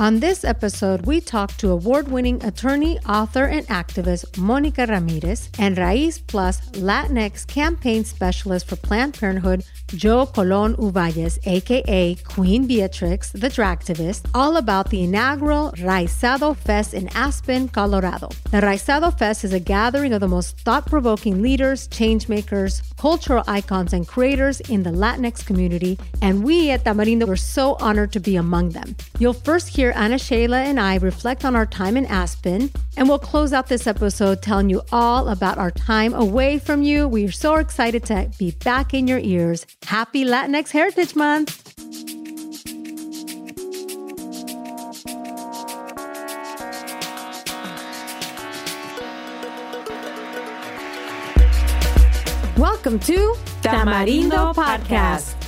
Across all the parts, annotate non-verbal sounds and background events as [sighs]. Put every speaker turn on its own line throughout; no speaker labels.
On this episode, we talk to award winning attorney, author, and activist Monica Ramirez and Raiz Plus Latinx campaign specialist for Planned Parenthood, Joe Colon Uvalles, aka Kween Beatrix, the dragtivist, all about the inaugural Raizado Fest in Aspen, Colorado. The Raizado Fest is a gathering of the most thought provoking leaders, changemakers, cultural icons, and creators in the Latinx community, and we at Tamarindo were so honored to be among them. You'll first hear Ana Sheila and I reflect on our time in Aspen, and we'll close out this episode telling you all about our time away from you. We are so excited to be back in your ears. Happy Latinx Heritage Month! Welcome to
Tamarindo Podcast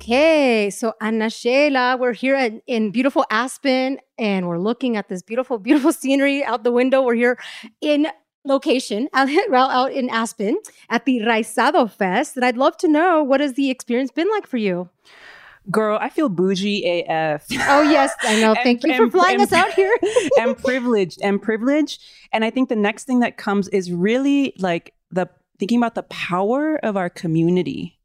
Okay, so Ana Sheila, we're here in, in beautiful Aspen and we're looking at this beautiful, beautiful [laughs] scenery out the window. We're here in location [laughs] out, out in Aspen at the Raizado Fest. And I'd love to know what has the experience been like for you?
Girl, I feel bougie AF.
Oh yes, I know. [laughs] Thank and, you for flying and, us out here.
and privileged and privileged. And I think the next thing that comes is really like the thinking about the power of our community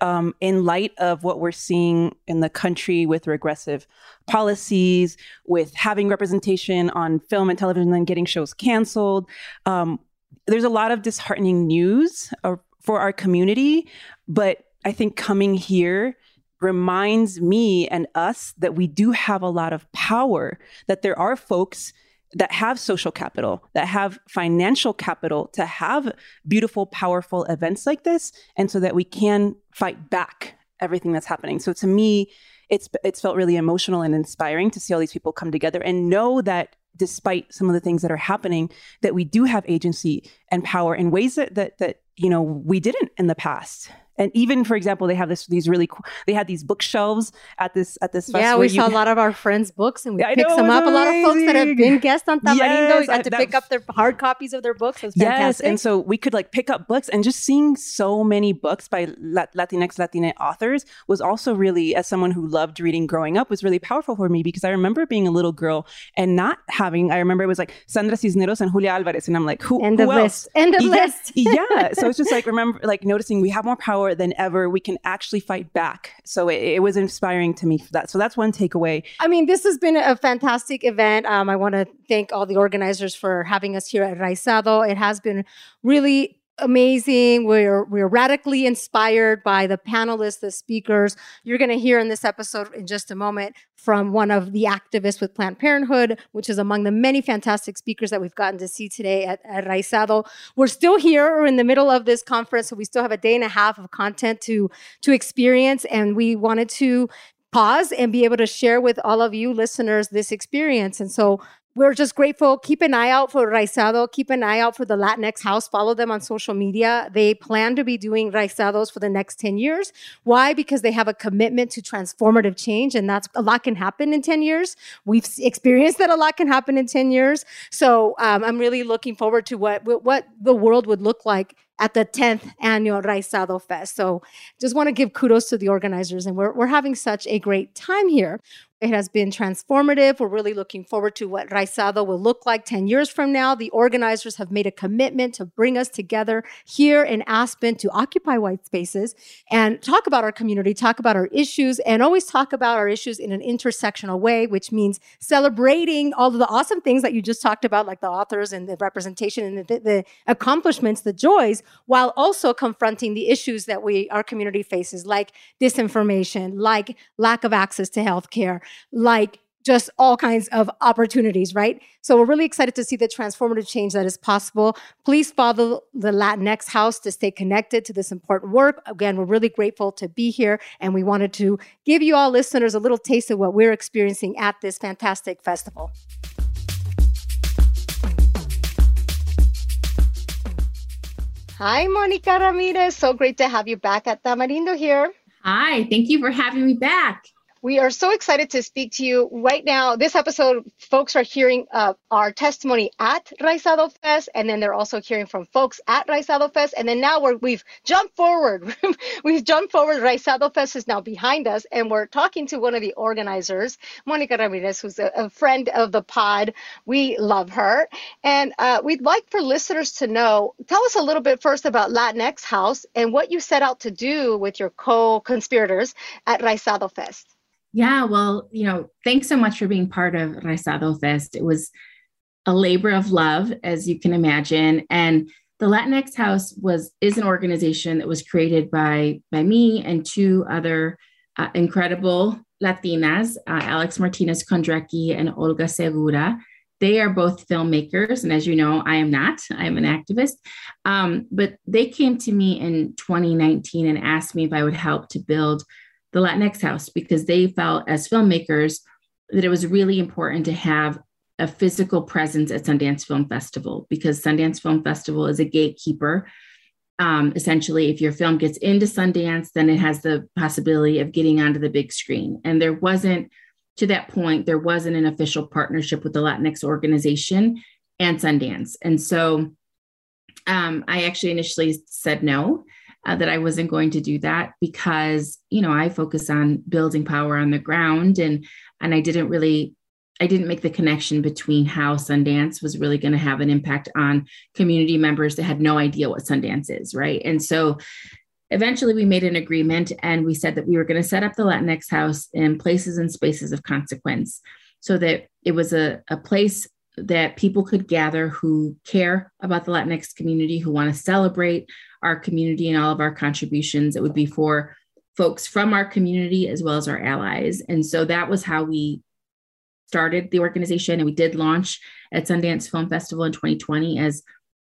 um, in light of what we're seeing in the country with regressive policies, with having representation on film and television and getting shows canceled. Um, there's a lot of disheartening news uh, for our community, but I think coming here reminds me and us that we do have a lot of power, that there are folks that have social capital, that have financial capital to have beautiful, powerful events like this, and so that we can fight back everything that's happening. So to me, it's it's felt really emotional and inspiring to see all these people come together and know that despite some of the things that are happening, that we do have agency and power in ways that that that you know we didn't in the past. And even, for example, they have this these really cool, they had these bookshelves at this at this
Yeah, we saw a lot of our friends' books and we picked them up. Amazing. A lot of folks that have been guests on Tamarindo yes, got to pick up their hard copies of their books.
Yes, and so we could like pick up books and just seeing so many books by Latinx Latina authors was also really, as someone who loved reading growing up, was really powerful for me because I remember being a little girl and not having. I remember it was like Sandra Cisneros and Julia Alvarez, and I'm like, who?
End
who
of else? list. End of
yeah,
list.
yeah. So it's just like remember, like noticing we have more power than ever. We can actually fight back. So it, it, was inspiring to me for that. So that's one takeaway.
I mean, this has been a fantastic event. Um, I want to thank all the organizers for having us here at Raizado. It has been really amazing. We're we're radically inspired by the panelists, the speakers. You're going to hear in this episode in just a moment from one of the activists with Planned Parenthood, which is among the many fantastic speakers that we've gotten to see today at, at Raizado. We're still here. We're in the middle of this conference, so we still have a day and a half of content to to experience, and we wanted to pause and be able to share with all of you listeners this experience. And so we're just grateful. Keep an eye out for Raizado. Keep an eye out for the Latinx House. Follow them on social media. They plan to be doing Raizados for the next 10 years. Why? Because they have a commitment to transformative change, and that's a lot can happen in 10 years. We've experienced that a lot can happen in 10 years. So um, I'm really looking forward to what, what the world would look like at the 10th annual Raizado Fest. So just want to give kudos to the organizers, and we're, we're having such a great time here. It has been transformative. We're really looking forward to what Raizado will look like 10 years from now. The organizers have made a commitment to bring us together here in Aspen to occupy white spaces and talk about our community, talk about our issues, and always talk about our issues in an intersectional way, which means celebrating all of the awesome things that you just talked about, like the authors and the representation and the, the accomplishments, the joys, while also confronting the issues that we our community faces, like disinformation, like lack of access to healthcare like just all kinds of opportunities, right? So we're really excited to see the transformative change that is possible. Please follow the Latinx House to stay connected to this important work. Again, we're really grateful to be here, and we wanted to give you all listeners a little taste of what we're experiencing at this fantastic festival.
Hi, Monica Ramirez. So great to have you back at Tamarindo here.
Hi, thank you for having me back.
We are so excited to speak to you right now. This episode, folks are hearing uh, our testimony at Raizado Fest, and then they're also hearing from folks at Raizado Fest. And then now we have jumped forward. we've jumped forward. [laughs] Raizado Fest is now behind us, and we're talking to one of the organizers, Monica Ramirez, who's a, a friend of the pod. We love her. And uh, we'd like for listeners to know tell us a little bit first about Latinx House and what you set out to do with your co conspirators at Raizado Fest.
Yeah, well, you know, thanks so much for being part of Raizado Fest. It was a labor of love, as you can imagine. And the Latinx House was is an organization that was created by by me and two other uh, incredible Latinas, uh, Alex Martinez Kondracke and Olga Segura. They are both filmmakers, and as you know, I am not. I am an activist. Um, but they came to me in 2019 and asked me if I would help to build the Latinx House because they felt as filmmakers that it was really important to have a physical presence at Sundance Film Festival because Sundance Film Festival is a gatekeeper. Um, essentially, if your film gets into Sundance, then it has the possibility of getting onto the big screen. And there wasn't, to that point, there wasn't an official partnership with the Latinx organization and Sundance. And so um, I actually initially said no uh, that I wasn't going to do that because you know I focus on building power on the ground and and I didn't really I didn't make the connection between how Sundance was really going to have an impact on community members that had no idea what Sundance is, right? And so eventually we made an agreement and we said that we were going to set up the Latinx house in places and spaces of consequence so that it was a, a place that people could gather who care about the Latinx community, who want to celebrate our community and all of our contributions. It would be for folks from our community as well as our allies. And so that was how we started the organization. And we did launch at Sundance Film Festival in 2020 as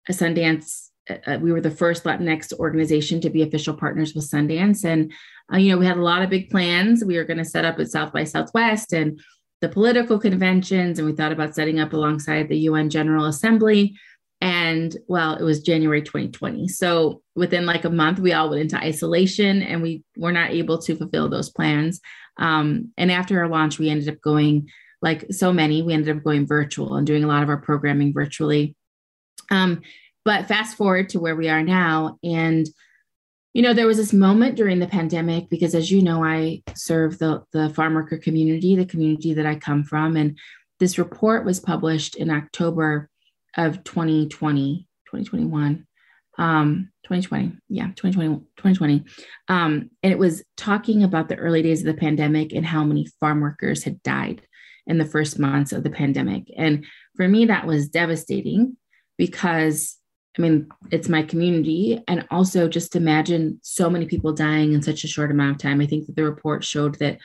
a Sundance. Uh, we were the first Latinx organization to be official partners with Sundance. And, uh, you know, we had a lot of big plans. We were going to set up at South by Southwest and the political conventions, and we thought about setting up alongside the UN General Assembly. And well, it was January 2020. So within like a month, we all went into isolation and we were not able to fulfill those plans. Um, and after our launch, we ended up going, like so many, we ended up going virtual and doing a lot of our programming virtually. Um, but fast forward to where we are now, and you know, there was this moment during the pandemic because, as you know, I serve the, the farm worker community, the community that I come from. And this report was published in October of 2020, 2021, um, 2020. Yeah, 2020, 2020. Um, and it was talking about the early days of the pandemic and how many farm workers had died in the first months of the pandemic. And for me, that was devastating because I mean, it's my community. And also just imagine so many people dying in such a short amount of time. I think that the report showed that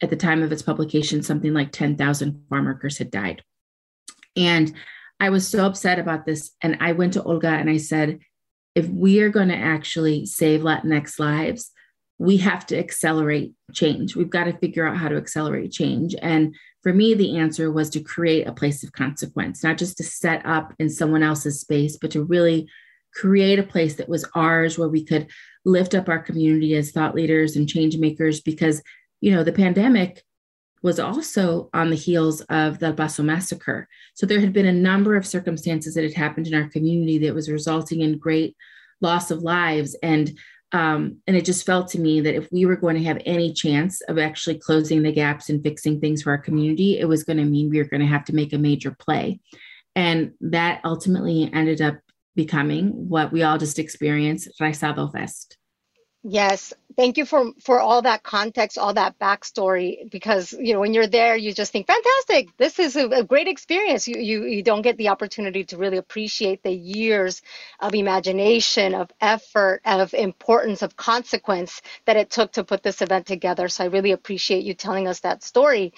at the time of its publication, something like 10,000 farm workers had died. And I was so upset about this. And I went to Olga and I said, if we are going to actually save Latinx lives, we have to accelerate change. We've got to figure out how to accelerate change. And for me, the answer was to create a place of consequence, not just to set up in someone else's space, but to really create a place that was ours where we could lift up our community as thought leaders and change makers because, you know, the pandemic was also on the heels of the Paso massacre. So there had been a number of circumstances that had happened in our community that was resulting in great loss of lives. And um, and it just felt to me that if we were going to have any chance of actually closing the gaps and fixing things for our community, it was going to mean we were going to have to make a major play. And that ultimately ended up becoming what we all just experienced, Raizado Fest.
Yes, thank you for for all that context, all that backstory. Because you know, when you're there, you just think, fantastic, this is a, a, great experience. You, you you don't get the opportunity to really appreciate the years of imagination, of effort, of importance, of consequence that it took to put this event together. So I really appreciate you telling us that story.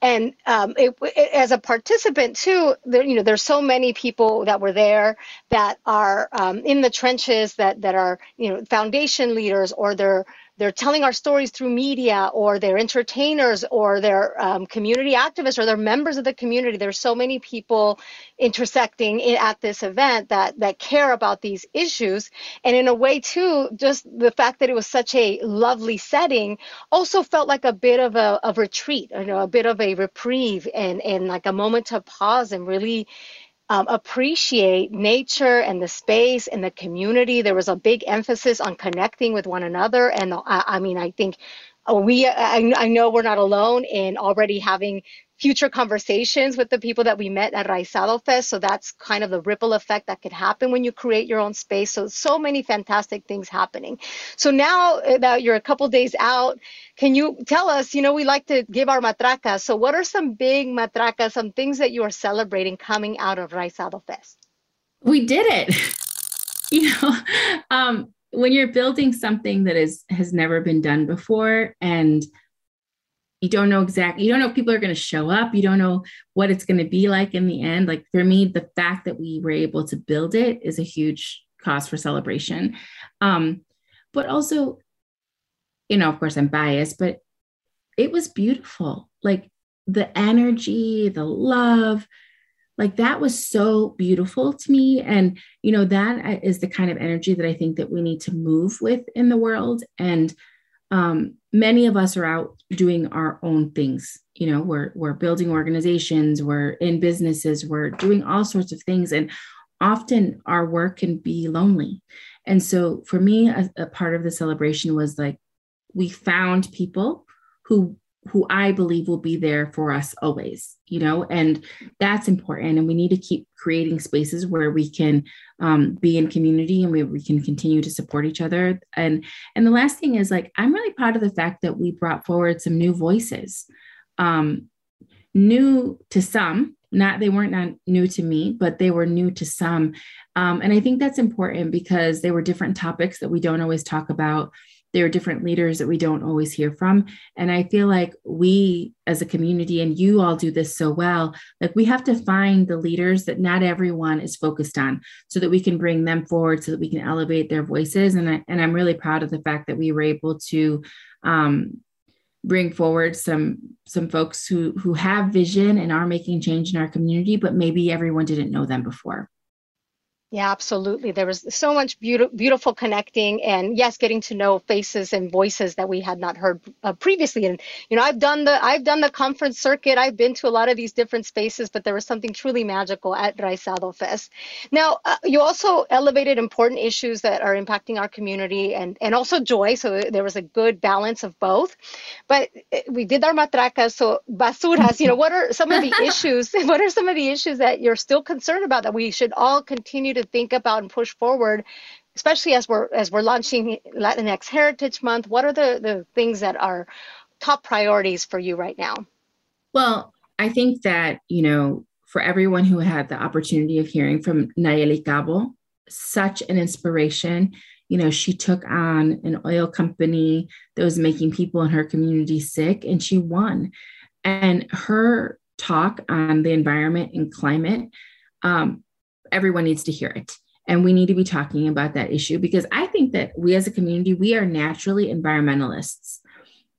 And um, it, it, as a participant too, there you know, there's so many people that were there that are um, in the trenches, that that are you know foundation leaders or they're they're telling our stories through media or they're entertainers or they're um, community activists or they're members of the community. There's so many people intersecting at this event that that care about these issues. And in a way too just the fact that it was such a lovely setting also felt like a bit of a, a retreat you know a bit of a reprieve and and like a moment to pause and really um, appreciate nature and the space and the community. There was a big emphasis on connecting with one another. And I, I mean, I think we, I, I know we're not alone in already having future conversations with the people that we met at Raizado Fest. So that's kind of the ripple effect that could happen when you create your own space. So so many fantastic things happening. So now that you're a couple days out, can you tell us, you know, we like to give our matracas. So what are some big matracas, some things that you are celebrating coming out of Raizado Fest?
We did it. [laughs] you know, um, when you're building something that is has never been done before and you don't know exactly you don't know if people are going to show up you don't know what it's going to be like in the end. Like for me the fact that we were able to build it is a huge cause for celebration. Um but also you know of course i'm biased but it was beautiful. Like the energy the love like that was so beautiful to me. And you know that is the kind of energy that i think that we need to move with in the world. And um, many of us are out doing our own things. You know we're we're building organizations we're in businesses we're doing all sorts of things and often our work can be lonely. And so for me a, a part of the celebration was like we found people who who I believe will be there for us always, you know, and that's important. And we need to keep creating spaces where we can um, be in community and we, we can continue to support each other. And and the last thing is like I'm really proud of the fact that we brought forward some new voices, um, new to some. Not they weren't not new to me, but they were new to some, um, and I think that's important because they were different topics that we don't always talk about there are different leaders that we don't always hear from. And i feel like we as a community and you all do this so well like we have to find the leaders that not everyone is focused on so that we can bring them forward so that we can elevate their voices. And, I, and i'm really proud of the fact that we were able to um, bring forward some some folks who who have vision and are making change in our community but maybe everyone didn't know them before
yeah, absolutely. There was so much beautiful, beautiful connecting, and yes, getting to know faces and voices that we had not heard uh, previously. And you know, I've done the I've done the conference circuit. I've been to a lot of these different spaces, but there was something truly magical at Raizado Fest. Now, uh, you also elevated important issues that are impacting our community and and also joy. So there was a good balance of both. But uh, we did our matracas, so basuras. You know, what are some of the [laughs] issues? [laughs] What are some of the issues that you're still concerned about that we should all continue to think about and push forward especially as we're as we're launching latinx heritage month what are the the things that are top priorities for you right now?
Well i think that you know for everyone who had the opportunity of hearing from Nalleli Cobo such an inspiration. You know she took on an oil company that was making people in her community sick and she won. And her talk on the environment and climate um, everyone needs to hear it. And we need to be talking about that issue because i think that we as a community we are naturally environmentalists.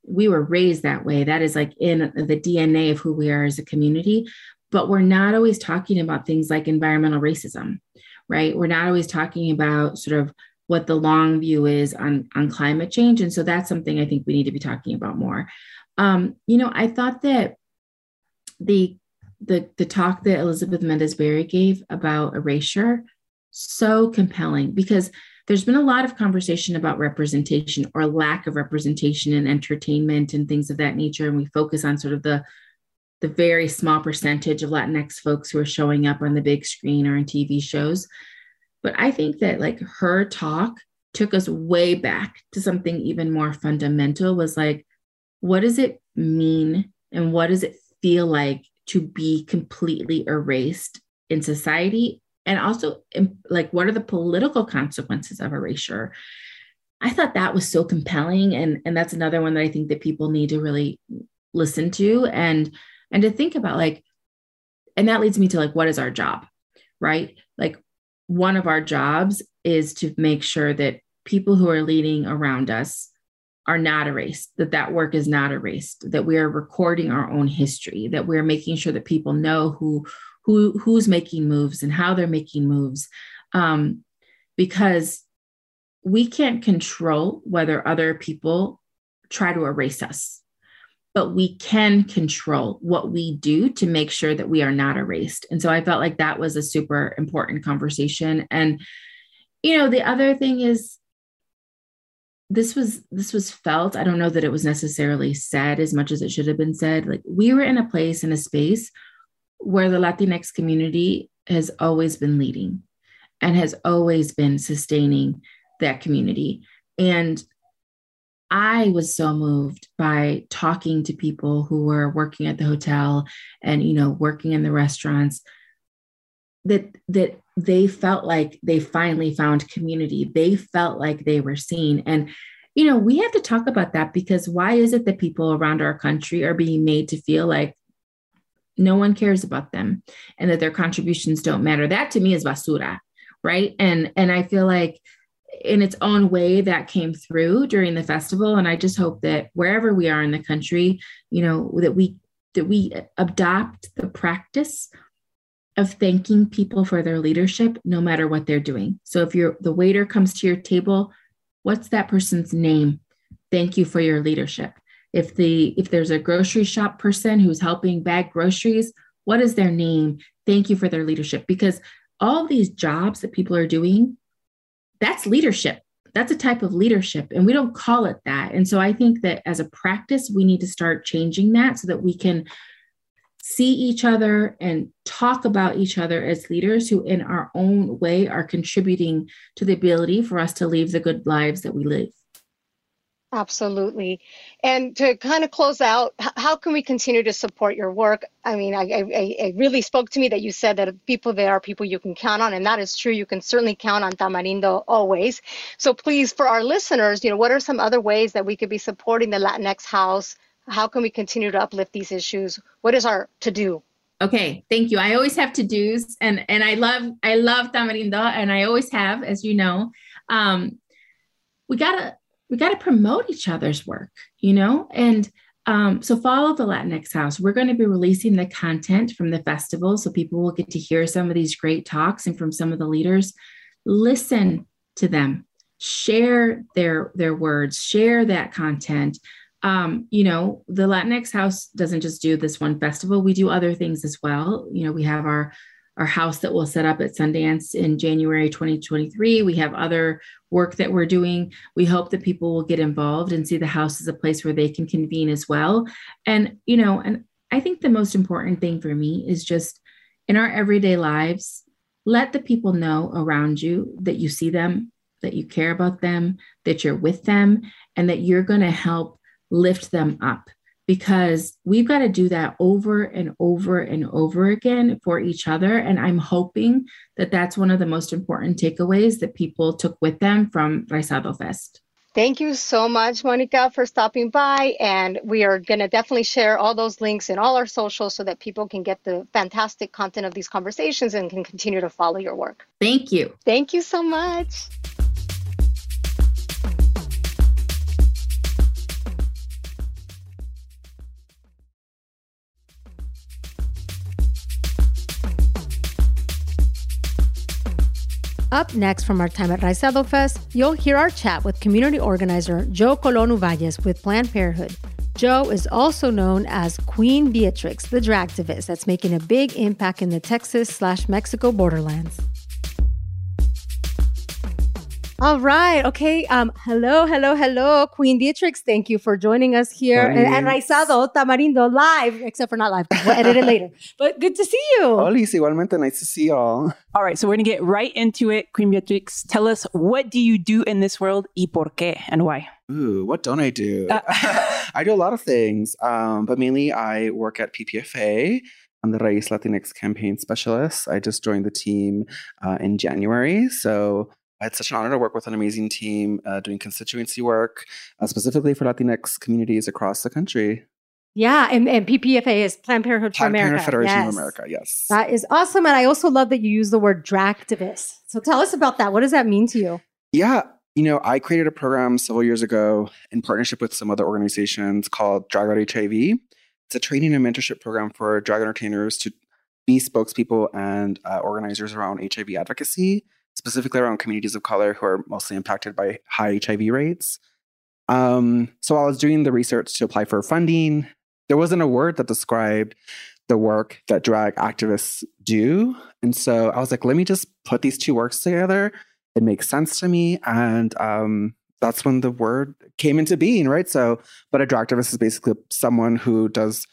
We were raised that way. That is like in the dna of who we are as a community. But we're not always talking about things like environmental racism right? We're not always talking about sort of what the long view is on on climate change. And so that's something i think we need to be talking about more. Um, you know i thought that the the the talk that Elizabeth Mendez Berry gave about erasure so compelling because there's been a lot of conversation about representation or lack of representation in entertainment and things of that nature. And we focus on sort of the the very small percentage of latinx folks who are showing up on the big screen or in tv shows. But i think that like her talk took us way back to something even more fundamental was like what does it mean and what does it feel like to be completely erased in society? And also like what are the political consequences of erasure? I thought that was so compelling and and that's another one that i think that people need to really listen to and and to think about like and that leads me to like what is our job right? Like one of our jobs is to make sure that people who are leading around us are not erased, that that work is not erased, that we are recording our own history, that we're making sure that people know who who who's making moves and how they're making moves. Um, because we can't control whether other people try to erase us, but we can control what we do to make sure that we are not erased. And so I felt like that was a super important conversation. And, you know, the other thing is this was this was felt i don't know that it was necessarily said as much as it should have been said like we were in a place in a space where the latinx community has always been leading and has always been sustaining that community. And i was so moved by talking to people who were working at the hotel and you know working in the restaurants that that they felt like they finally found community. They felt like they were seen. And, you know, we have to talk about that because why is it that people around our country are being made to feel like no one cares about them and that their contributions don't matter? That to me is basura, right? And and I feel like in its own way that came through during the festival and i just hope that wherever we are in the country you know that we that we adopt the practice of thanking people for their leadership no matter what they're doing. So if you're the waiter comes to your table, what's that person's name? Thank you for your leadership. If the if there's a grocery shop person who's helping bag groceries, what is their name? Thank you for their leadership because all these jobs that people are doing, that's leadership. That's a type of leadership and we don't call it that. And so I think that as a practice we need to start changing that so that we can see each other and talk about each other as leaders who, in our own way, are contributing to the ability for us to live the good lives that we live.
Absolutely. And to kind of close out, how can we continue to support your work? I mean, I, I, I, really spoke to me that you said that people there are people you can count on, and that is true. You can certainly count on Tamarindo always. So please, for our listeners, you know, what are some other ways that we could be supporting the Latinx House how can we continue to uplift these issues? What is our to do?
Okay, thank you. I always have to dos, and and I love I love Tamarindo, and I always have, as you know. Um, we gotta we gotta promote each other's work, you know, and um, so follow the Latinx House. We're going to be releasing the content from the festival, so people will get to hear some of these great talks and from some of the leaders. Listen to them, share their their words, share that content um, you know, the Latinx House doesn't just do this one festival. We do other things as well. You know, we have our our house that we'll set up at Sundance in January 2023. We have other work that we're doing. We hope that people will get involved and see the house as a place where they can convene as well. And, you know, and I think the most important thing for me is just in our everyday lives, let the people know around you that you see them, that you care about them, that you're with them, and that you're going to help lift them up because we've got to do that over and over and over again for each other. And I'm hoping that that's one of the most important takeaways that people took with them from Raizado Fest.
Thank you so much, Monica, for stopping by. And we are going to definitely share all those links in all our socials so that people can get the fantastic content of these conversations and can continue to follow your work.
Thank you.
Thank you so much. Up next from our time at Raizado Fest, you'll hear our chat with community organizer Joe Colon Uvalles with Planned Parenthood. Joe is also known as Kween Beatrix, the dragtivist that's making a big impact in the Texas slash Mexico borderlands. All right. Okay. Um, hello, hello, hello, Kween Beatrix. Thank you for joining us here at, at Raizado Tamarindo live, except for not live. We'll edit it later. [laughs] But good to see you.
Olis, igualmente. Nice to see y'all.
All right. So we're going to get right into it. Kween Beatrix, tell us what do you do in this world y por qué and why?
Ooh, what don't I do? Uh, [laughs] I do a lot of things, um, but mainly I work at PPFA. I'm the Raíz Latinx campaign specialist. I just joined the team uh, in January. So it's such an honor to work with an amazing team uh, doing constituency work, uh, specifically for Latinx communities across the country.
Yeah, and, and PPFA is Planned Parenthood
Planned
for America.
Parenthood Federation
yes.
of America, yes.
That is awesome. And I also love that you use the word dragtivist. So tell us about that. What does that mean to you?
Yeah, You know, I created a program several years ago in partnership with some other organizations called Drag Out HIV. It's a training and mentorship program for drag entertainers to be spokespeople and uh, organizers around HIV advocacy, specifically around communities of color who are mostly impacted by high HIV rates. Um, so while I was doing the research to apply for funding, there wasn't a word that described the work that drag activists do. And so I was like, let me just put these two works together it makes sense to me. And um, that's when the word came into being, right? So, but a drag activist is basically someone who does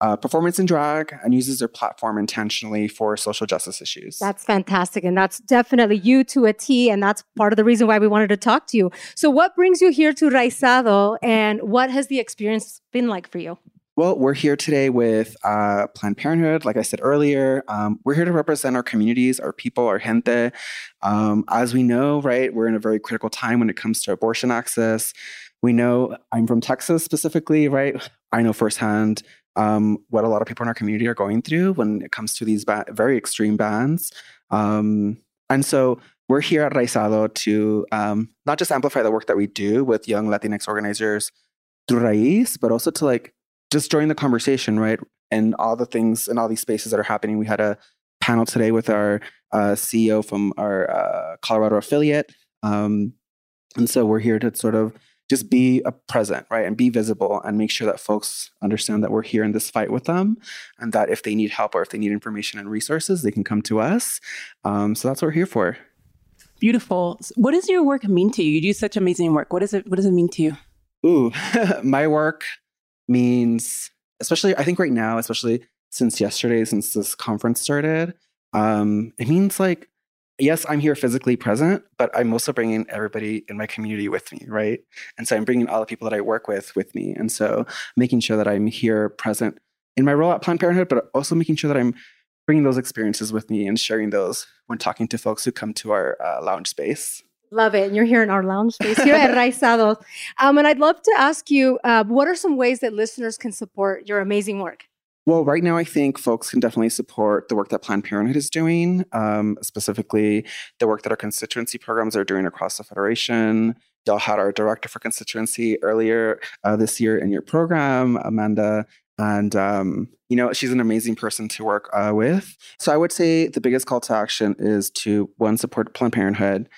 uh, performance in drag and uses their platform intentionally for social justice issues.
That's fantastic. And that's definitely you to a T. And that's part of the reason why we wanted to talk to you. So, what brings you here to Raizado and what has the experience been like for you?
Well, we're here today with uh, Planned Parenthood. Like I said earlier, um, we're here to represent our communities, our people, our gente. Um, as we know, right, we're in a very critical time when it comes to abortion access. We know I'm from Texas specifically, right? I know firsthand um, what a lot of people in our community are going through when it comes to these ba- very extreme bans. Um, and so we're here at Raizado to um, not just amplify the work that we do with young Latinx organizers through Raiz, but also to like just join the conversation, right? And all the things and all these spaces that are happening. We had a panel today with our uh, CEO from our uh, Colorado affiliate. Um, and so we're here to sort of just be a present, right? And be visible and make sure that folks understand that we're here in this fight with them and that if they need help or if they need information and resources, they can come to us. Um, so that's what we're here for.
Beautiful. What does your work mean to you? You do such amazing work. What does it what does it mean to you?
Ooh, [laughs] my work means, especially, I think right now, especially since yesterday, since this conference started, um, it means like, yes, I'm here physically present, but I'm also bringing everybody in my community with me, right? And so I'm bringing all the people that I work with with me. And so making sure that I'm here present in my role at Planned Parenthood, but also making sure that I'm bringing those experiences with me and sharing those when talking to folks who come to our uh, lounge space.
Love it. And you're here in our lounge space here at Raizado. Um, and I'd love to ask you uh, what are some ways that listeners can support your amazing work?
Well, right now, I think folks can definitely support the work that Planned Parenthood is doing, um, specifically the work that our constituency programs are doing across the Federation. Y'all had our director for constituency earlier uh, this year in your program, Amanda. And, um, you know, she's an amazing person to work uh, with. So I would say the biggest call to action is to, one, support Planned Parenthood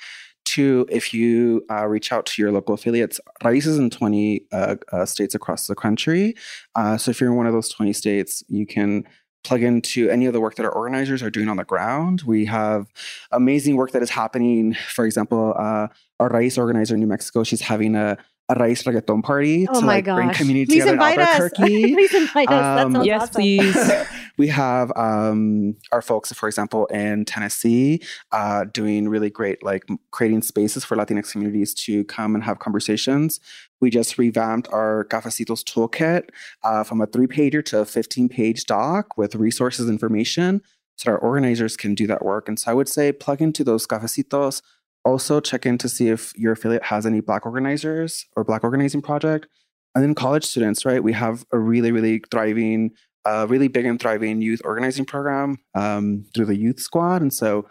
Two, if you uh, reach out to your local affiliates, Raiz is in 20 uh, uh, states across the country. Uh, so if you're in one of those 20 states, you can plug into any of the work that our organizers are doing on the ground. We have amazing work that is happening. For example, uh, our Raiz organizer in New Mexico, she's having a a Raiz reggaeton party
oh
to
my
like
gosh.
bring community
please
together
invite
in Albuquerque.
Us. [laughs] please invite us.
Um,
that
yes,
awesome.
please. [laughs] [laughs]
we have um, our folks, for example, in Tennessee, uh, doing really great, like creating spaces for Latinx communities to come and have conversations. We just revamped our Cafecitos toolkit uh, from a three pager to a 15 page doc with resources, information, so our organizers can do that work. And so I would say plug into those Cafecitos also check in to see if your affiliate has any black organizers or black organizing project. And then college students right? We have a really really thriving uh, really big and thriving youth organizing program um, through the youth squad. And so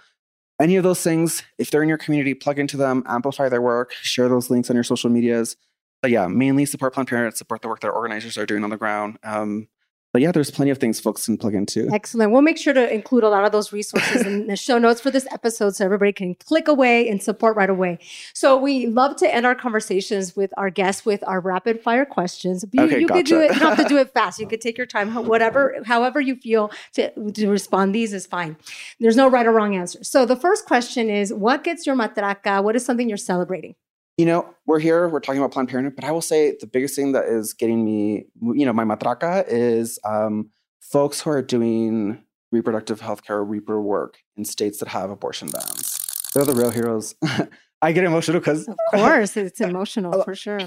any of those things if they're in your community plug into them amplify their work share those links on your social medias. But yeah mainly support planned parenthood support the work that organizers are doing on the ground. Um, but yeah, there's plenty of things folks can plug into.
Excellent. We'll make sure to include a lot of those resources in the show notes for this episode so everybody can click away and support right away. So we love to end our conversations with our guests with our rapid fire questions. You,
okay,
you
gotcha.
could do it, you don't have to do it [laughs] fast. You could take your time, whatever, however you feel to, to respond. These is fine. There's no right or wrong answer. So the first question is what gets your matraca? What is something you're celebrating?
You know, we're here, we're talking about Planned Parenthood, but I will say the biggest thing that is getting me, you know, my matraca is um, folks who are doing reproductive health care, repro work in states that have abortion bans. They're the real heroes. [laughs] I get emotional because.
Of course, it's [laughs] emotional for sure.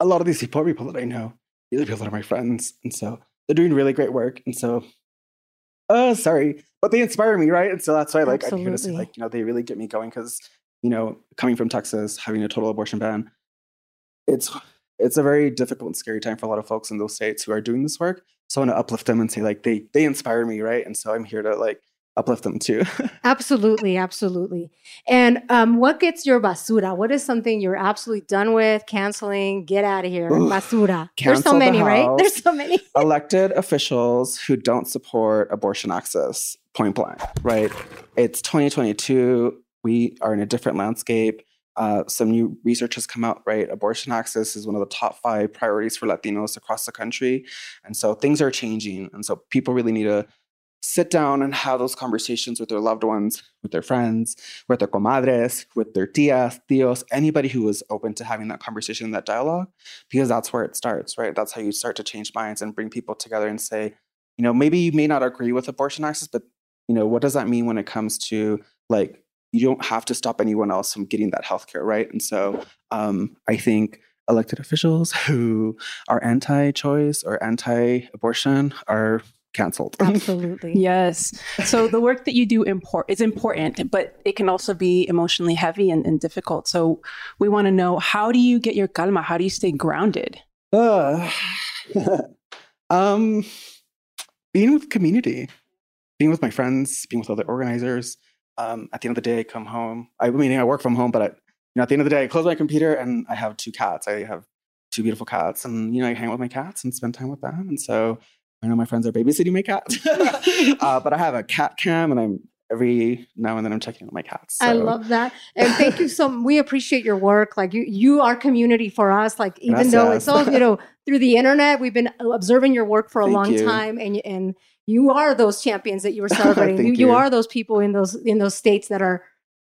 A lot of these people are people that I know. These are people that are my friends. And so they're doing really great work. And so, oh, sorry, but they inspire me, right? And so that's why, like, I'm here to say, like, you know, they really get me going because you know, coming from Texas, having a total abortion ban, it's it's a very difficult and scary time for a lot of folks in those states who are doing this work. So I want to uplift them and say like they they inspire me, right? And so I'm here to like uplift them too. [laughs]
absolutely, absolutely. And um, what gets your basura? What is something you're absolutely done with, canceling, get out of here? Ooh, basura. There's so many, the right? There's so many. [laughs]
Elected officials who don't support abortion access, point blank, right? It's 2022. We are in a different landscape. Uh, some new research has come out, right? Abortion access is one of the top five priorities for Latinos across the country. And so things are changing. And so people really need to sit down and have those conversations with their loved ones, with their friends, with their comadres, with their tias, tios, anybody who is open to having that conversation, that dialogue, because that's where it starts, right? That's how you start to change minds and bring people together and say, you know, maybe you may not agree with abortion access, but you know, what does that mean when it comes to like you don't have to stop anyone else from getting that healthcare, right? And so um, I think elected officials who are anti-choice or anti-abortion are canceled. [laughs]
Absolutely.
yes. So the work that you do import is important, but it can also be emotionally heavy and, and difficult. So we want to know how do you get your calma? How do you stay grounded? Uh, [sighs]
um, being with community, being with my friends, being with other organizers. Um, at the end of the day, I come home. I mean, I work from home, but I, you know, at the end of the day, I close my computer and I have two cats. I have two beautiful cats, and you know, I hang out with my cats and spend time with them. And so I know my friends are babysitting my cat, [laughs] uh, but I have a cat cam, and I'm every now and then I'm checking on my cats.
So. I love that, and thank you so. We appreciate your work. Like you, you are community for us. Like even Gracias. though it's all you know through the internet, we've been observing your work for a thank long you. time, and and you are those champions that you were [laughs] celebrating. you, you, you are those people in those in those states that are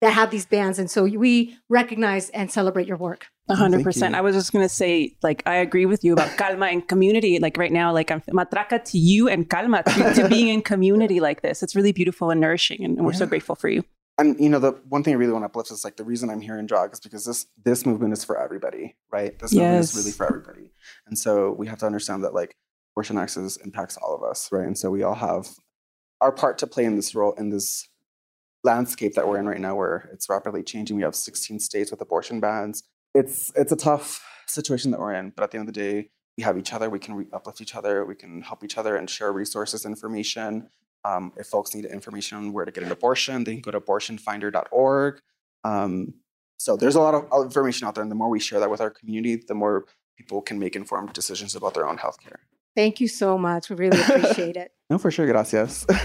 that have these bands. And so we recognize and celebrate your work.
Hundred percent. I was just gonna say, like, I agree with you about calma and community. Like right now, like I'm matraca to you and calma to, to [laughs] being in community like this. It's really beautiful and nourishing, and we're yeah. so grateful for you.
And you know, the one thing I really want to uplift is like the reason I'm here in drag is because this this movement is for everybody, right? This yes. movement is really for everybody, and so we have to understand that like abortion access impacts all of us, right? And so we all have our part to play in this role in this landscape that we're in right now where it's rapidly changing. We have 16 states with abortion bans. It's it's a tough situation that we're in, but at the end of the day, we have each other. We can re- uplift each other. We can help each other and share resources, information. Um, if folks need information on where to get an abortion, they can go to abortionfinder.org. Um, so there's a lot of information out there, and the more we share that with our community, the more people can make informed decisions about their own healthcare.
Thank you so much. We really appreciate it. [laughs]
no, for sure. Gracias. [laughs]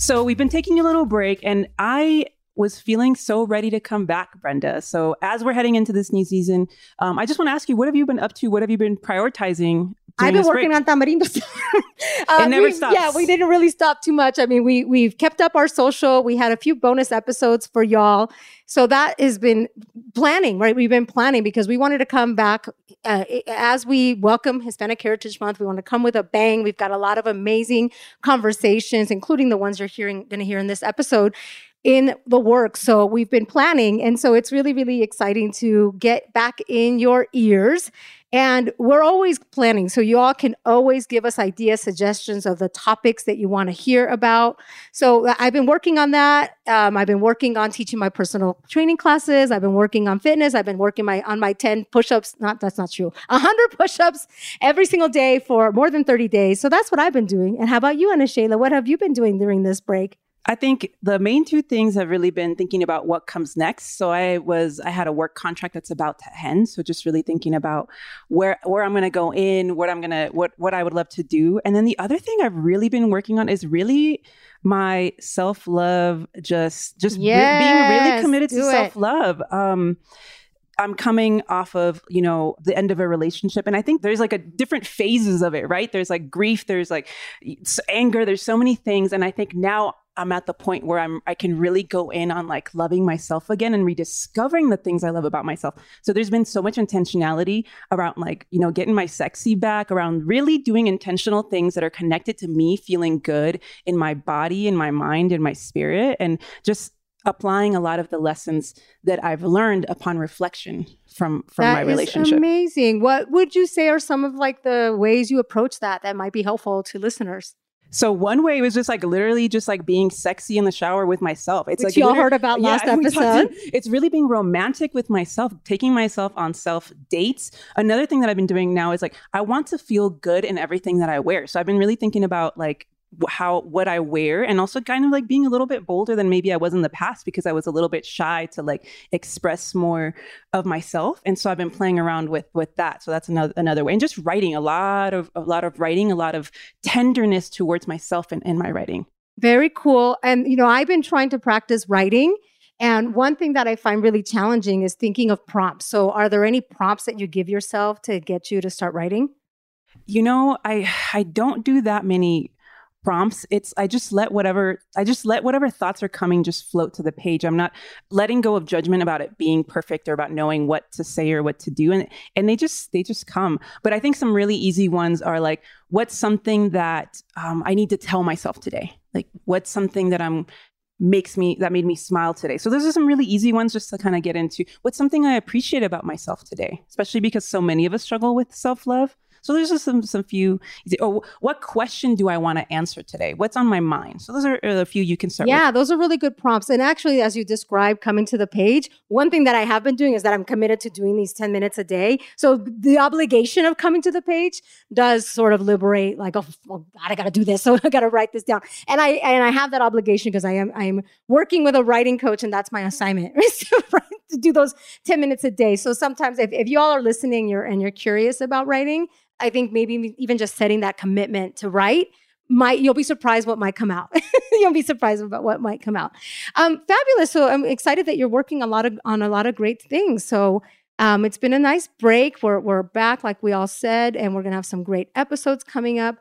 So we've been taking a little break, and I was feeling so ready to come back, Brenda. So as we're heading into this new season, um, I just want to ask you, what have you been up to? What have you been prioritizing?
I've been working
break?
on tamarindos. [laughs]
uh, it never
we,
stops.
Yeah, we didn't really stop too much. I mean, we we've kept up our social. We had a few bonus episodes for y'all. So that has been planning, right? We've been planning because we wanted to come back uh, as we welcome Hispanic Heritage Month. We want to come with a bang. We've got a lot of amazing conversations, including the ones you're hearing going to hear in this episode in the work. So we've been planning. And so it's really, really exciting to get back in your ears and we're always planning. So you all can always give us ideas, suggestions of the topics that you want to hear about. So uh, I've been working on that. Um, I've been working on teaching my personal training classes. I've been working on fitness. I've been working my on my 10 push-ups. Not that's not true. [laughs] 100 push-ups every single day for more than 30 days. So that's what I've been doing. And how about you, Ana Sheila? What have you been doing during this break?
I think the main two things have really been thinking about what comes next. So I was I had a work contract that's about to end. So just really thinking about where where I'm gonna go in, what I'm gonna what what I would love to do. And then the other thing I've really been working on is really my self-love, just just
yes,
re- being really committed to self-love. Um I'm coming off of, you know, the end of a relationship. And I think there's like a different phases of it, right? There's like grief, there's like anger, there's so many things. And I think now I'm at the point where I'm I can really go in on like loving myself again and rediscovering the things I love about myself. So there's been so much intentionality around like, you know, getting my sexy back, around really doing intentional things that are connected to me feeling good in my body, in my mind, in my spirit and just applying a lot of the lessons that I've learned upon reflection from from
that
my relationship.
amazing. What would you say are some of like the ways you approach that that might be helpful to listeners?
So one way was just like literally just like being sexy in the shower with myself.
It's Which like you all heard about last yeah, [laughs] episode.
it's really being romantic with myself, taking myself on self dates. Another thing that I've been doing now is like I want to feel good in everything that I wear. So I've been really thinking about like how what I wear and also kind of like being a little bit bolder than maybe I was in the past because I was a little bit shy to like express more of myself and so I've been playing around with with that. So that's another another way and just writing a lot of a lot of writing a lot of tenderness towards myself in, in my writing.
Very cool and you know I've been trying to practice writing and one thing that I find really challenging is thinking of prompts. So are there any prompts that you give yourself to get you to start writing?
You know I I don't do that many prompts it's i just let whatever i just let whatever thoughts are coming just float to the page i'm not letting go of judgment about it being perfect or about knowing what to say or what to do and and they just they just come but i think some really easy ones are like what's something that um, i need to tell myself today like what's something that i'm makes me that made me smile today. So those are some really easy ones just to kind of get into. What's something I appreciate about myself today, especially because so many of us struggle with self-love. So there's just some some few. Oh, what question do I want to answer today? What's on my mind? So those are a few you can start.
Yeah,
with.
those are really good prompts. And actually, as you described, coming to the page, one thing that I have been doing is that I'm committed to doing these ten minutes a day. So the obligation of coming to the page does sort of liberate, like, oh, oh God, I got to do this, [laughs] so I got to write this down. And I and I have that obligation because I am I am working with a writing coach, and that's my assignment [laughs] to do those ten minutes a day. So sometimes, if, if you all are listening, you're and you're curious about writing, I think maybe even just setting that commitment to write might you'll be surprised what might come out. [laughs] you'll be surprised about what might come out. Um, fabulous. So I'm excited that you're working a lot of on a lot of great things. So um, it's been a nice break. We're we're back, like we all said, and we're gonna have some great episodes coming up.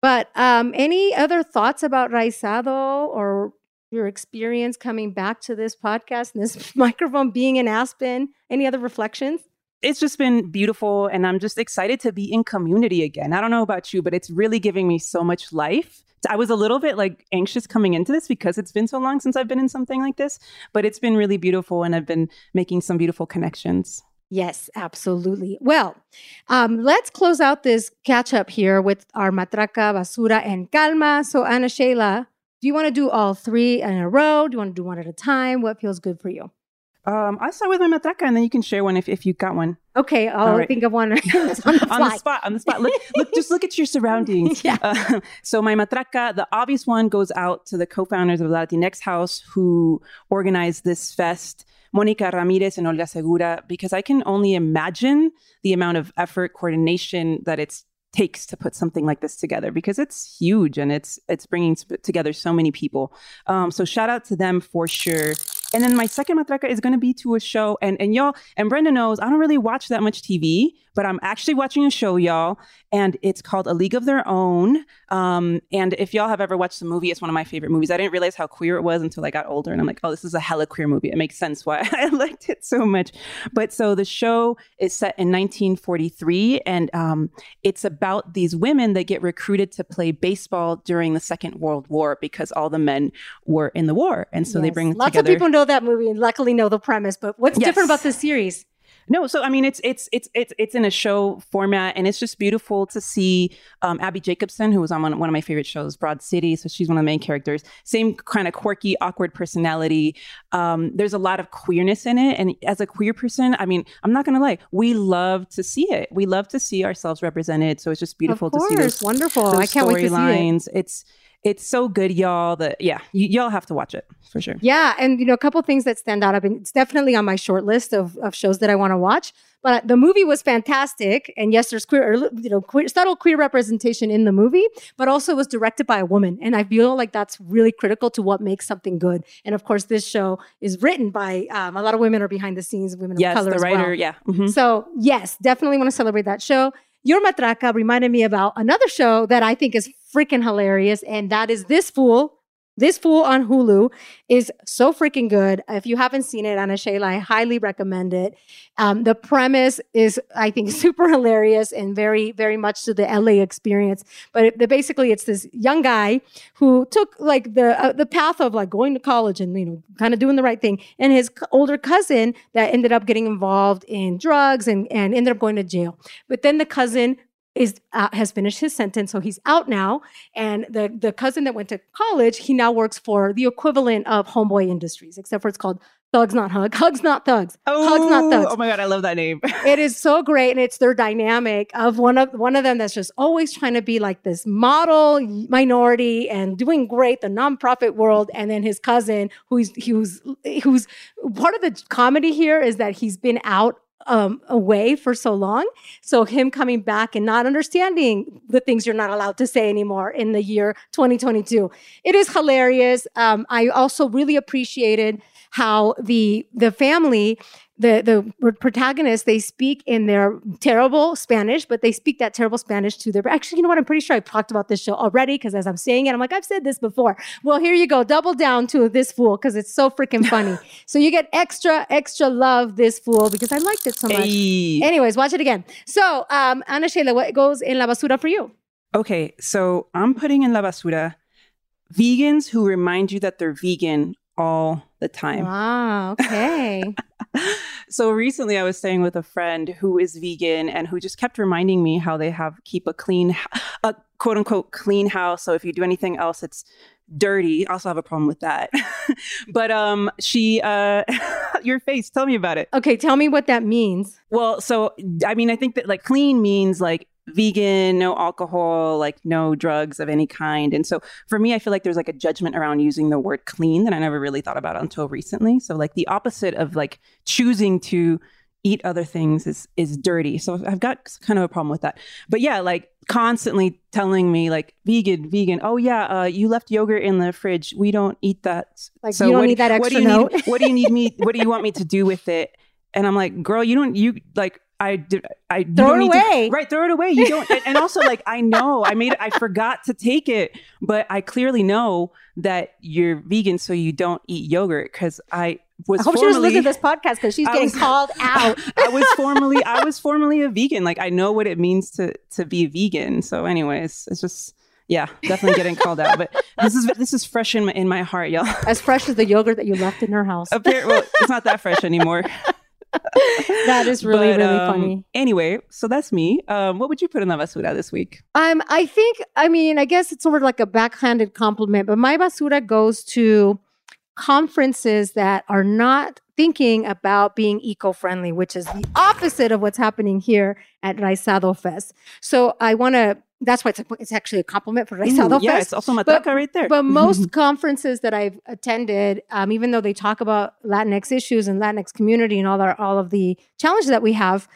But um, any other thoughts about Raizado or your experience coming back to this podcast and this [laughs] microphone being in Aspen? Any other reflections?
It's just been beautiful and I'm just excited to be in community again. I don't know about you, but it's really giving me so much life. I was a little bit like anxious coming into this because it's been so long since I've been in something like this, but it's been really beautiful and I've been making some beautiful connections.
Yes, absolutely. Well, um, let's close out this catch up here with our matraca, basura, and calma. So, Ana Sheila, do you want to do all three in a row? Do you want to do one at a time? What feels good for you?
Um, I'll start with my matraca, and then you can share one if, if you got one.
Okay, I'll right. think of one [laughs] on the,
on the spot. On the spot. Look, look, just look at your surroundings. [laughs] yeah. Uh, so my matraca, the obvious one goes out to the co-founders of Latinx House who organized this fest. Monica Ramirez and Olga Segura, because I can only imagine the amount of effort, coordination that it takes to put something like this together because it's huge and it's it's bringing together so many people. Um, so shout out to them for sure. And then my second matraca is going to be to a show. And, and y'all, and Brenda knows I don't really watch that much TV, but I'm actually watching a show, y'all. And it's called A League of Their Own. Um, and if y'all have ever watched the movie, it's one of my favorite movies. I didn't realize how queer it was until I got older. And I'm like, oh, this is a hella queer movie. It makes sense why [laughs] I liked it so much. But so the show is set in 1943. And um, it's about these women that get recruited to play baseball during the Second World War because all the men were in the war. And so yes. they bring
lots
together-
of people know that movie and luckily know the premise, but what's yes. different about this series?
No, so I mean, it's it's it's it's it's in a show format, and it's just beautiful to see um, Abbi Jacobson, who was on one, one of my favorite shows, Broad City. So she's one of the main characters. Same kind of quirky, awkward personality. Um, there's a lot of queerness in it, and as a queer person, I mean, I'm not gonna lie, we love to see it. We love to see ourselves represented. So it's just beautiful
to
see
those wonderful. Those I can't wait to see
it. It's it's so good, y'all. That yeah, y- y'all have to watch it for sure.
Yeah, and you know, a couple things that stand out. I mean, it's definitely on my short list of, of shows that I want to watch. But the movie was fantastic, and yes, there's queer, you know, queer, subtle queer representation in the movie, but also it was directed by a woman, and I feel like that's really critical to what makes something good. And of course, this show is written by um, a lot of women are behind the scenes, women
yes,
of color.
the writer,
well.
yeah.
Mm-hmm. So yes, definitely want to celebrate that show. Your Matraca reminded me about another show that I think is freaking hilarious, and that is This Fool this Fool on Hulu is so freaking good. If you haven't seen it, Ana Sheila, I highly recommend it. Um, the premise is, I think, [laughs] super hilarious and very, very much to the LA experience. But it, basically, it's this young guy who took like the uh, the path of like going to college and you know kind of doing the right thing, and his older cousin that ended up getting involved in drugs and and ended up going to jail. But then the cousin is uh, has finished his sentence, so he's out now. And the the cousin that went to college, he now works for the equivalent of Homeboy Industries, except for it's called Thugs Not Hug, [laughs] Hugs Not Thugs,
oh,
Hugs Not Thugs.
Oh my god, I love that name. [laughs]
it is so great, and it's their dynamic of one of one of them that's just always trying to be like this model minority and doing great the nonprofit world, and then his cousin who's who's who's part of the comedy here is that he's been out um, away for so long. So him coming back and not understanding the things you're not allowed to say anymore in the year 2022. It is hilarious. Um, I also really appreciated how the the family the the protagonists they speak in their terrible Spanish, but they speak that terrible Spanish to their. Actually, you know what? I'm pretty sure I talked about this show already because as I'm saying it, I'm like I've said this before. Well, here you go, double down to this fool because it's so freaking funny. [laughs] so you get extra extra love this fool because I liked it so much. Hey. Anyways, watch it again. So, um, Ana Sheila, what goes in la basura for you?
Okay, so I'm putting in la basura vegans who remind you that they're vegan all the time.
Wow, okay. [laughs]
so recently I was staying with a friend who is vegan and who just kept reminding me how they have keep a clean a quote unquote clean house. So if you do anything else it's dirty. I also have a problem with that. [laughs] but um she uh [laughs] your face, tell me about it.
Okay, tell me what that means.
Well, so I mean I think that like clean means like vegan, no alcohol, like no drugs of any kind. And so for me, I feel like there's like a judgment around using the word clean that I never really thought about until recently. So like the opposite of like choosing to eat other things is is dirty. So I've got kind of a problem with that. But yeah, like constantly telling me like vegan, vegan. Oh yeah, uh, you left yogurt in the fridge. We don't eat that.
Like so you don't what, need that extra
what do you
note.
Need, what do you need me? What do you want me to do with it? And I'm like, girl, you don't. You like I did. I
throw it away.
To, right, throw it away. You don't. and, also, like, I know I made. I forgot to take it, but I clearly know that you're vegan, so you don't eat yogurt. Because I was.
I hope
formerly,
she was listening to this podcast because she's getting was, [laughs] called out.
I was [laughs] formerly. I was formerly a vegan. Like, I know what it means to to be vegan. So, anyways, it's just. Yeah, definitely getting called out. But this is this is fresh in my in my heart, y'all.
As fresh as the yogurt that you left in her house.
Apparently, well, it's not that fresh anymore. [laughs] [laughs]
that is really, but, really um, funny.
Anyway, so that's me. Um, what would you put in the basura this week?
Um, I think, I mean, I guess it's sort of like a backhanded compliment, but my basura goes to conferences that are not thinking about being eco-friendly, which is the opposite of what's happening here at Raizado Fest. So I want to that's why it's, a, it's actually a compliment for Raizado
Fest. Yeah, it's also Matraca right there.
But most conferences that I've attended, um, even though they talk about Latinx issues and Latinx community and all, our, all of the challenges that we have,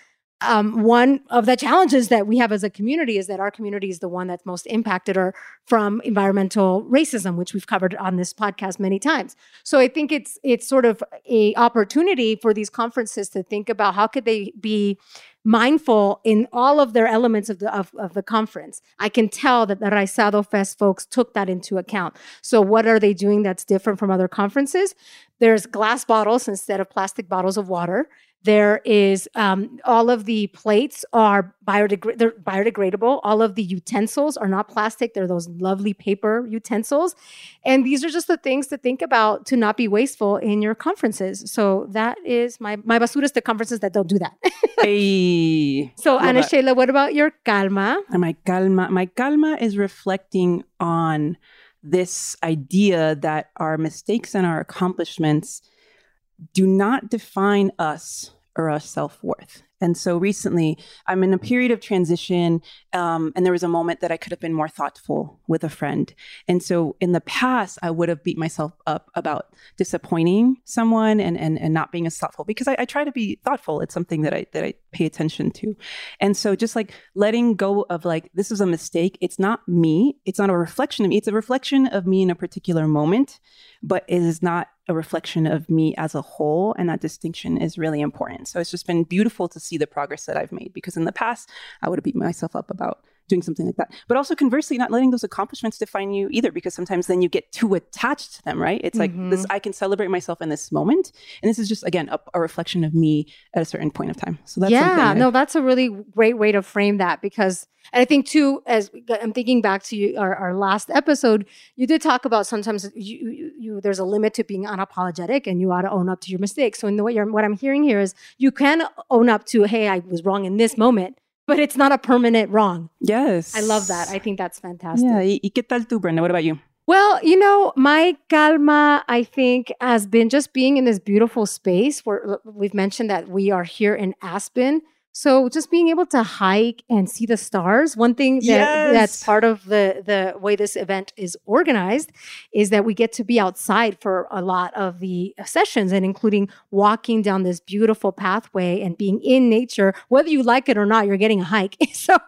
um, one of the challenges that we have as a community is that our community is the one that's most impacted or from environmental racism, which we've covered on this podcast many times. So I think it's it's sort of a opportunity for these conferences to think about how could they be mindful in all of their elements of the of, of the conference. I can tell that the Raizado Fest folks took that into account. So what are they doing that's different from other conferences? There's glass bottles instead of plastic bottles of water. There is um, all of the plates are biodegra- they're biodegradable. All of the utensils are not plastic; they're those lovely paper utensils. And these are just the things to think about to not be wasteful in your conferences. So that is my my basuras to conferences that don't do that. [laughs]
hey,
so Ana Sheila, what about your calma?
My calma, my calma is reflecting on this idea that our mistakes and our accomplishments do not define us or our self worth. And so recently, I'm in a period of transition, um, and there was a moment that I could have been more thoughtful with a friend. And so in the past, I would have beat myself up about disappointing someone and and, and not being as thoughtful because I, I try to be thoughtful. It's something that I that I pay attention to. And so just like letting go of like this is a mistake. It's not me. It's not a reflection of me. It's a reflection of me in a particular moment, but it is not a reflection of me as a whole. And that distinction is really important. So it's just been beautiful to see the progress that I've made because in the past, I would have beat myself up about doing something like that. But also conversely, not letting those accomplishments define you either, because sometimes then you get too attached to them, right? It's mm-hmm. like this, I can celebrate myself in this moment. And this is just, again, a, a reflection of me at a certain point of time. So that's
yeah, no, that's a really great way to frame that because and I think too, as I'm thinking back to you, our, our last episode, you did talk about sometimes you, you, you, there's a limit to being unapologetic, and you ought to own up to your mistakes. So in the way you're, what I'm hearing here is you can own up to, hey, I was wrong in this moment, but it's not a permanent wrong.
Yes.
I love that. I think that's fantastic.
Yeah. ¿Y, y qué tal tú, Brenda? What about you?
Well, you know, my calma, I think, has been just being in this beautiful space where uh, we've mentioned that we are here in Aspen. So just being able to hike and see the stars. One thing that,
Yes.
that's part of the the way this event is organized is that we get to be outside for a lot of the sessions and including walking down this beautiful pathway and being in nature, whether you like it or not, you're getting a hike. [laughs] so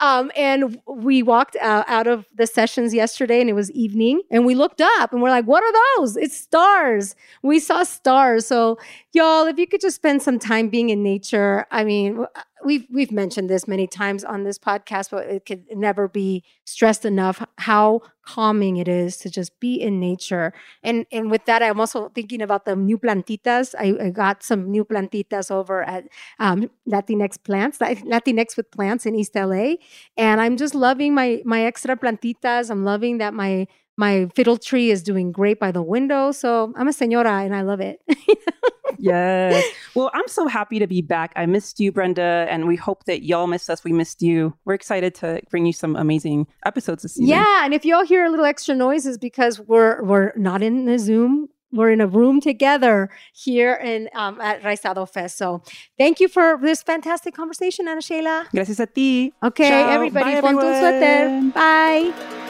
um, and we walked uh, out of the sessions yesterday and it was evening and we looked up and we're like, what are those? It's stars. We saw stars. So y'all, if you could just spend some time being in nature, I mean, we've we've mentioned this many times on this podcast, but it could never be stressed enough how calming it is to just be in nature. And and with that, I'm also thinking about the new plantitas. I, I got some new plantitas over at um, Latinx Plants, [laughs] Latinx with Plants in East LA, and I'm just loving my my extra plantitas. I'm loving that my my fiddle tree is doing great by the window. So I'm a señora and I love it.
Yes. [laughs] well, I'm so happy to be back. I missed you, Brenda, and we hope that y'all missed us. We missed you. We're excited to bring you some amazing episodes this season.
Yeah, and if y'all hear a little extra noise, is because we're we're not in the Zoom. We're in a room together here in um, at Raizado Fest. So thank you for this fantastic conversation, Ana Sheila.
Gracias a ti.
Okay,
Ciao.
everybody,
Bye, everyone.
Bye.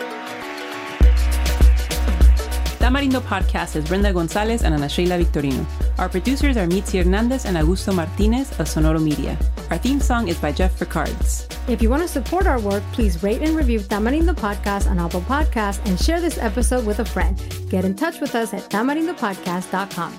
Tamarindo Podcast is Brenda Gonzalez and Ana Sheila Victorino. Our producers are Mitzi Hernandez and Augusto Martinez of Sonoro Media. Our theme song is by Jeff Ricards.
If you want to support our work, please rate and review Tamarindo Podcast on Apple Podcasts and share this episode with a friend. Get in touch with us at tamarindopodcast.com.